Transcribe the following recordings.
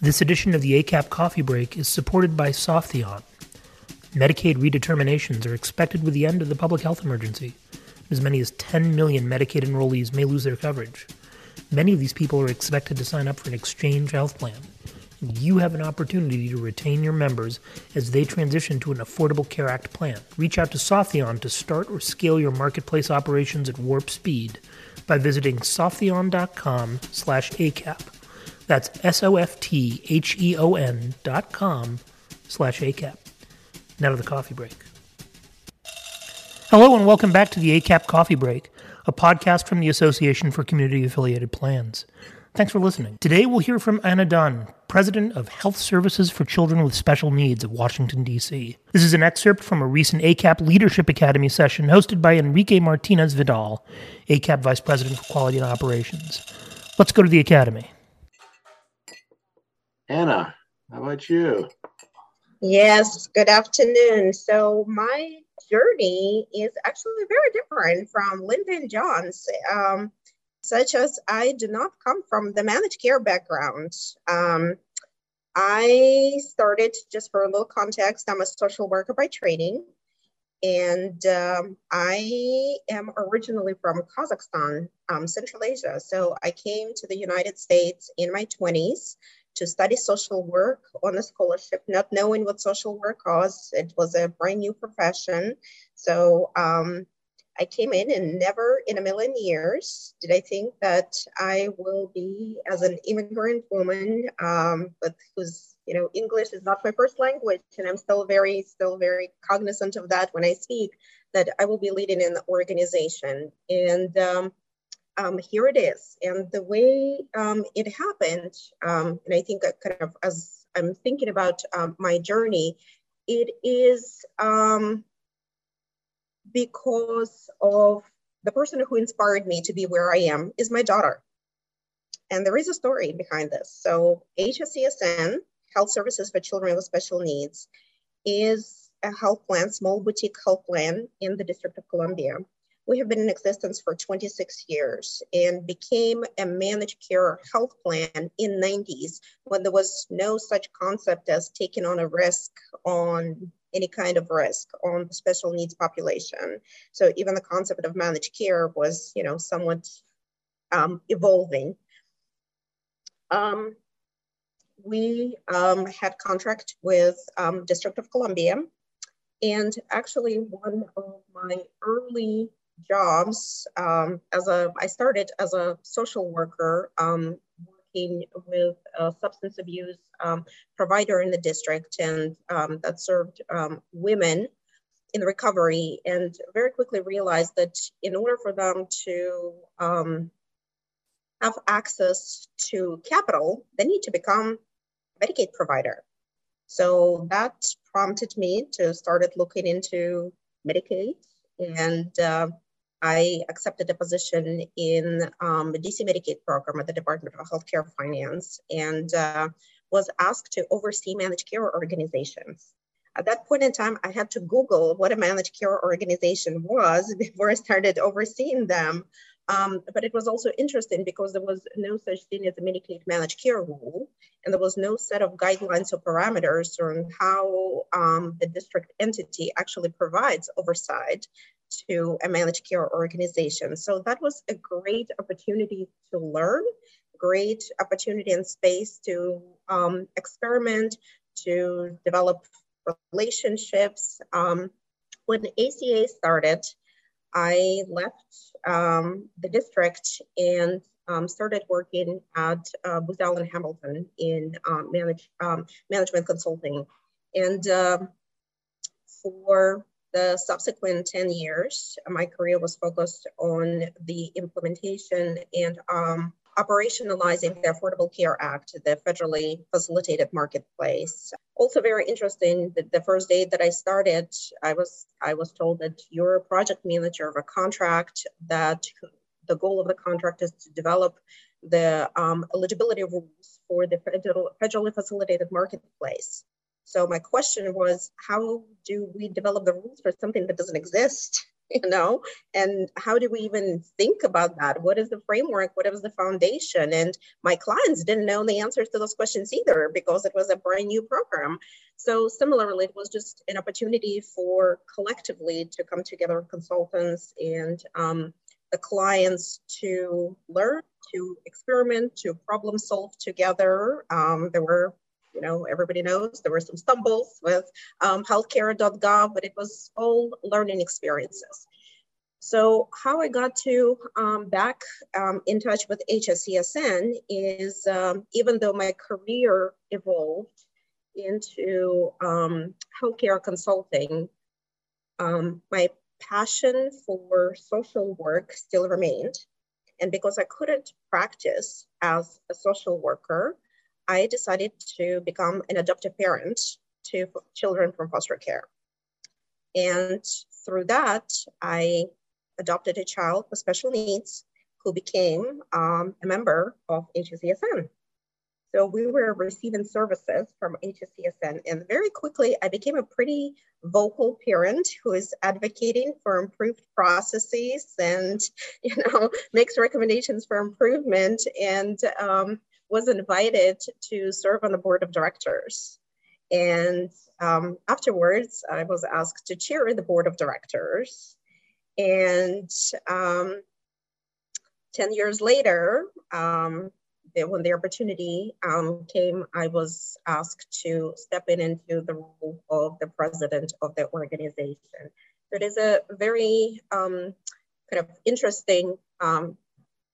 This edition of the ACAP Coffee Break is supported by Softheon. Medicaid redeterminations are expected with the end of the public health emergency. As many as 10 million Medicaid enrollees may lose their coverage. Many of these people are expected to sign up for an exchange health plan. You have an opportunity to retain your members as they transition to an Affordable Care Act plan. Reach out to Softheon to start or scale your marketplace operations at warp speed by visiting softheon.com slash ACAP. That's S-O-F-T-H-E-O-N dot com slash ACAP. Now to the coffee break. Hello and welcome back to the ACAP Coffee Break, a podcast from the Association for Community Affiliated Plans. Thanks for listening. Today we'll hear from Anna Dunn, President of Health Services for Children with Special Needs of Washington, D.C. This is an excerpt from a recent ACAP Leadership Academy session hosted by Enrique Martinez Vidal, ACAP Vice President for Quality and Operations. Let's go to the Academy. Anna, how about you? Yes, good afternoon. So, my journey is actually very different from Linda and John's. Um, such as I do not come from the managed care background. Um, I started, just for a little context, I'm a social worker by training. And um, I am originally from Kazakhstan, um, Central Asia. So I came to the United States in my 20s to study social work on a scholarship, not knowing what social work was. It was a brand new profession. So um, I came in and never in a million years did I think that I will be as an immigrant woman, um, but who's, you know, English is not my first language. And I'm still very, still very cognizant of that when I speak, that I will be leading an organization. And um, um, here it is. And the way um, it happened, um, and I think kind of as I'm thinking about um, my journey, it is um, because of the person who inspired me to be where I am is my daughter. And there is a story behind this. So, HSCSN, Health Services for Children with Special Needs, is a health plan, small boutique health plan in the District of Columbia. We have been in existence for 26 years and became a managed care health plan in 90s when there was no such concept as taking on a risk on any kind of risk on the special needs population. So even the concept of managed care was, you know, somewhat um, evolving. Um, we um, had contract with um, District of Columbia, and actually one of my early jobs um, as a, I started as a social worker um, working with a substance abuse um, provider in the district and um, that served um, women in recovery and very quickly realized that in order for them to um, have access to capital, they need to become a Medicaid provider. So that prompted me to started looking into Medicaid and uh, I accepted a position in um, the DC Medicaid program at the Department of Healthcare Finance and uh, was asked to oversee managed care organizations. At that point in time, I had to Google what a managed care organization was before I started overseeing them. Um, but it was also interesting because there was no such thing as a Medicaid managed care rule, and there was no set of guidelines or parameters on how um, the district entity actually provides oversight to a managed care organization. So that was a great opportunity to learn, great opportunity and space to um, experiment, to develop relationships. Um, when ACA started, I left um, the district and um, started working at uh, Booz Allen Hamilton in um, manage, um, management consulting. And uh, for the subsequent 10 years, my career was focused on the implementation and um, operationalizing the Affordable Care Act, the federally facilitated marketplace. Also very interesting that the first day that I started, I was I was told that you're a project manager of a contract that the goal of the contract is to develop the um, eligibility rules for the federal, federally facilitated marketplace. So my question was, how do we develop the rules for something that doesn't exist? you know? And how do we even think about that? What is the framework? What is the foundation? And my clients didn't know the answers to those questions either because it was a brand new program. So similarly it was just an opportunity for collectively to come together consultants and um, the clients to learn to experiment to problem solve together. Um, there were you know, everybody knows there were some stumbles with um, healthcare.gov, but it was all learning experiences. So how I got to um, back um, in touch with HSCSN is um, even though my career evolved into um, healthcare consulting, um, my passion for social work still remained. And because I couldn't practice as a social worker, I decided to become an adoptive parent to children from foster care. And through that, I adopted a child with special needs who became um, a member of HSCSN. So we were receiving services from HSCSN, and very quickly I became a pretty vocal parent who is advocating for improved processes and you know makes recommendations for improvement. And um, was invited to serve on the board of directors. And um, afterwards, I was asked to chair the board of directors. And um, 10 years later, um, when the opportunity um, came, I was asked to step in into the role of the president of the organization. So it is a very um, kind of interesting um,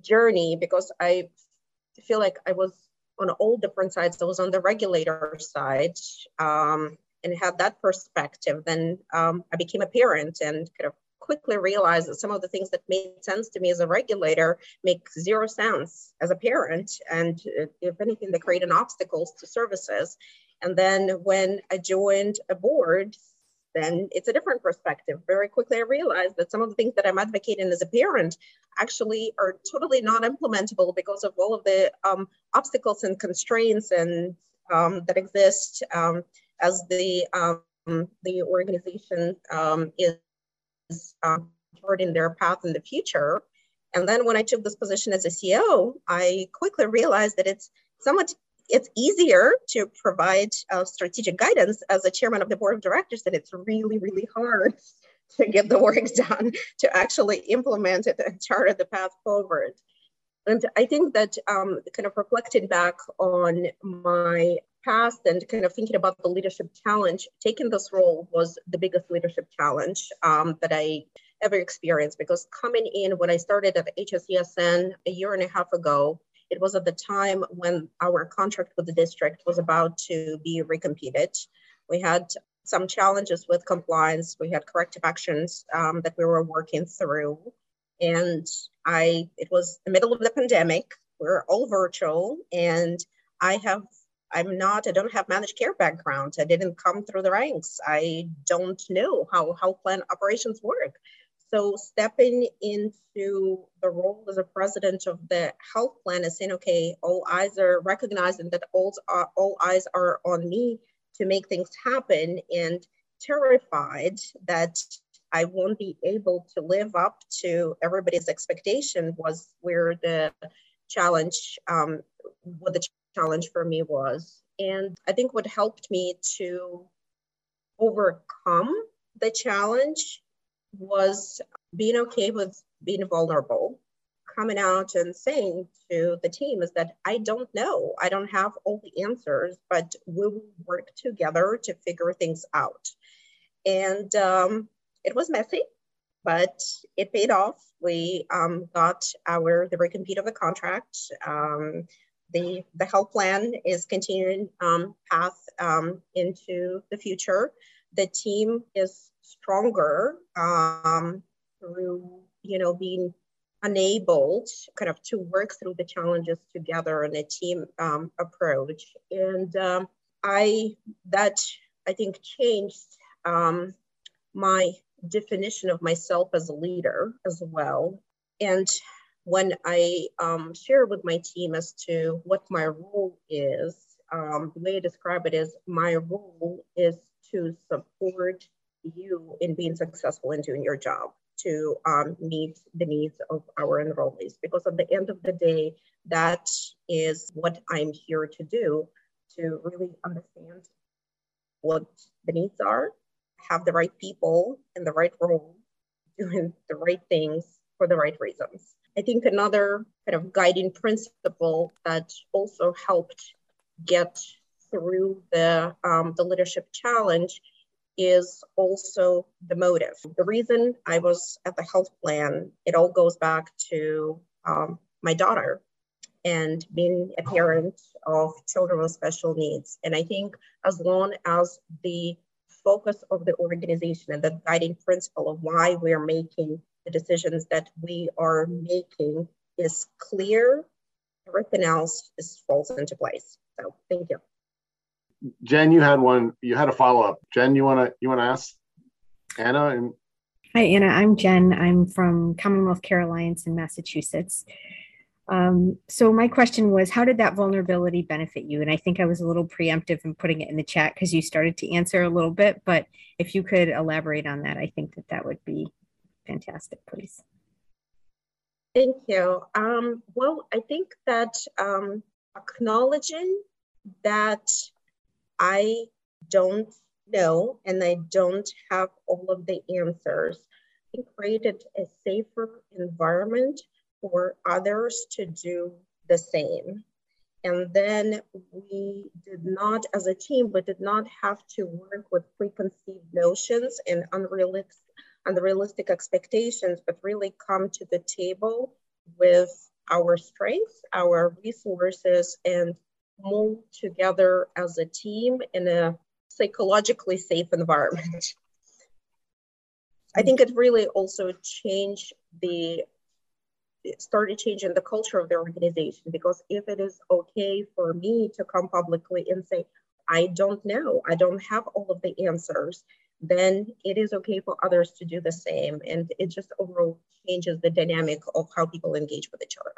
journey because I feel like I was on all different sides. I was on the regulator side um, and had that perspective. Then um, I became a parent and kind of quickly realized that some of the things that made sense to me as a regulator make zero sense as a parent. And if anything, they create an obstacles to services. And then when I joined a board, then it's a different perspective. Very quickly, I realized that some of the things that I'm advocating as a parent actually are totally not implementable because of all of the um, obstacles and constraints and um, that exist um, as the um, the organization um, is charting um, their path in the future. And then when I took this position as a CEO, I quickly realized that it's somewhat it's easier to provide uh, strategic guidance as a chairman of the board of directors and it's really really hard to get the work done to actually implement it and chart the path forward. And i think that um, kind of reflecting back on my past and kind of thinking about the leadership challenge taking this role was the biggest leadership challenge um, that i ever experienced because coming in when i started at hscsn a year and a half ago it was at the time when our contract with the district was about to be recompeted. We had some challenges with compliance. We had corrective actions um, that we were working through. And I, it was the middle of the pandemic. We're all virtual and I have, I'm not, I don't have managed care background. I didn't come through the ranks. I don't know how health plan operations work. So stepping into the role as a president of the health plan is saying, okay, all eyes are recognizing that all, all eyes are on me to make things happen and terrified that I won't be able to live up to everybody's expectation was where the challenge, um, what the challenge for me was. And I think what helped me to overcome the challenge was being okay with being vulnerable, coming out and saying to the team is that I don't know, I don't have all the answers, but we will work together to figure things out. And um, it was messy, but it paid off. We um, got our the recompete of the contract. Um, the the health plan is continuing um, path um, into the future. The team is stronger um, through, you know, being enabled kind of to work through the challenges together in a team um, approach. And um, I, that I think changed um, my definition of myself as a leader as well. And when I um, share with my team as to what my role is, um, the way I describe it is my role is to support you in being successful in doing your job. to um, meet the needs of our enrollees. Because at the end of the day, that is what I'm here to do to really understand what the needs are, have the right people in the right role, doing the right things for the right reasons. I think another kind of guiding principle that also helped get through the, um, the leadership challenge is also the motive. The reason I was at the health plan, it all goes back to um, my daughter and being a parent of children with special needs. And I think as long as the focus of the organization and the guiding principle of why we're making the decisions that we are making is clear, everything else is falls into place. So thank you. Jen, you had one. You had a follow up. Jen, you wanna you wanna ask Anna and. Hi Anna, I'm Jen. I'm from Commonwealth Care Alliance in Massachusetts. Um, so my question was, how did that vulnerability benefit you? And I think I was a little preemptive in putting it in the chat because you started to answer a little bit. But if you could elaborate on that, I think that that would be fantastic, please. Thank you. Um, well, I think that um, acknowledging that I don't know and I don't have all of the answers. It created a safer environment for others to do the same. And then we did not, as a team, we did not have to work with preconceived notions and unrealistic, unrealistic expectations, but really come to the table with our strengths, our resources, and move together as a team in a psychologically safe environment. I think it really also changed the started changing the culture of the organization because if it is okay for me to come publicly and say I don't know, I don't have all of the answers, then it is okay for others to do the same. And it just overall changes the dynamic of how people engage with each other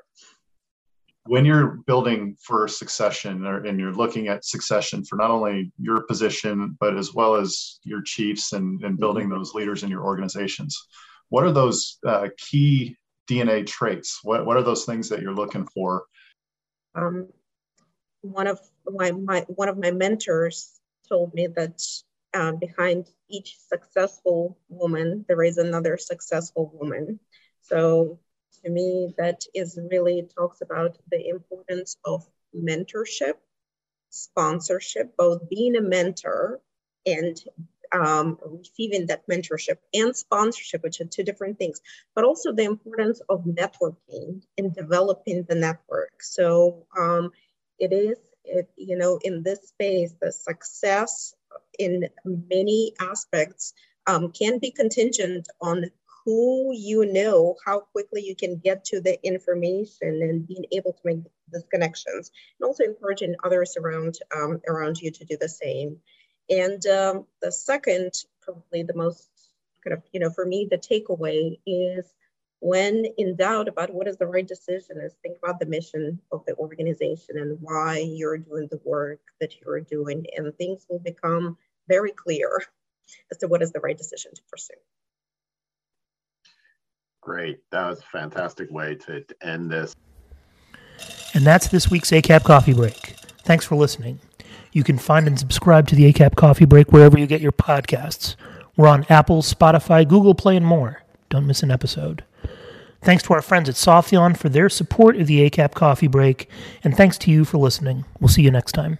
when you're building for succession or, and you're looking at succession for not only your position but as well as your chiefs and, and building mm-hmm. those leaders in your organizations what are those uh, key dna traits? What, what are those things that you're looking for? Um, one of my, my one of my mentors told me that uh, behind each successful woman there is another successful woman. So to me that is really talks about the importance of mentorship, sponsorship, both being a mentor and um, receiving that mentorship and sponsorship, which are two different things, but also the importance of networking and developing the network. So um, it is, it, you know, in this space, the success in many aspects um, can be contingent on who you know, how quickly you can get to the information and being able to make these connections, and also encouraging others around um, around you to do the same. And um, the second, probably the most kind of, you know, for me, the takeaway is when in doubt about what is the right decision is think about the mission of the organization and why you're doing the work that you're doing and things will become very clear as to what is the right decision to pursue Great. That was a fantastic way to, to end this. And that's this week's ACAP Coffee Break. Thanks for listening. You can find and subscribe to the ACAP Coffee Break wherever you get your podcasts. We're on Apple, Spotify, Google Play, and more. Don't miss an episode. Thanks to our friends at Softheon for their support of the ACAP Coffee Break, and thanks to you for listening. We'll see you next time.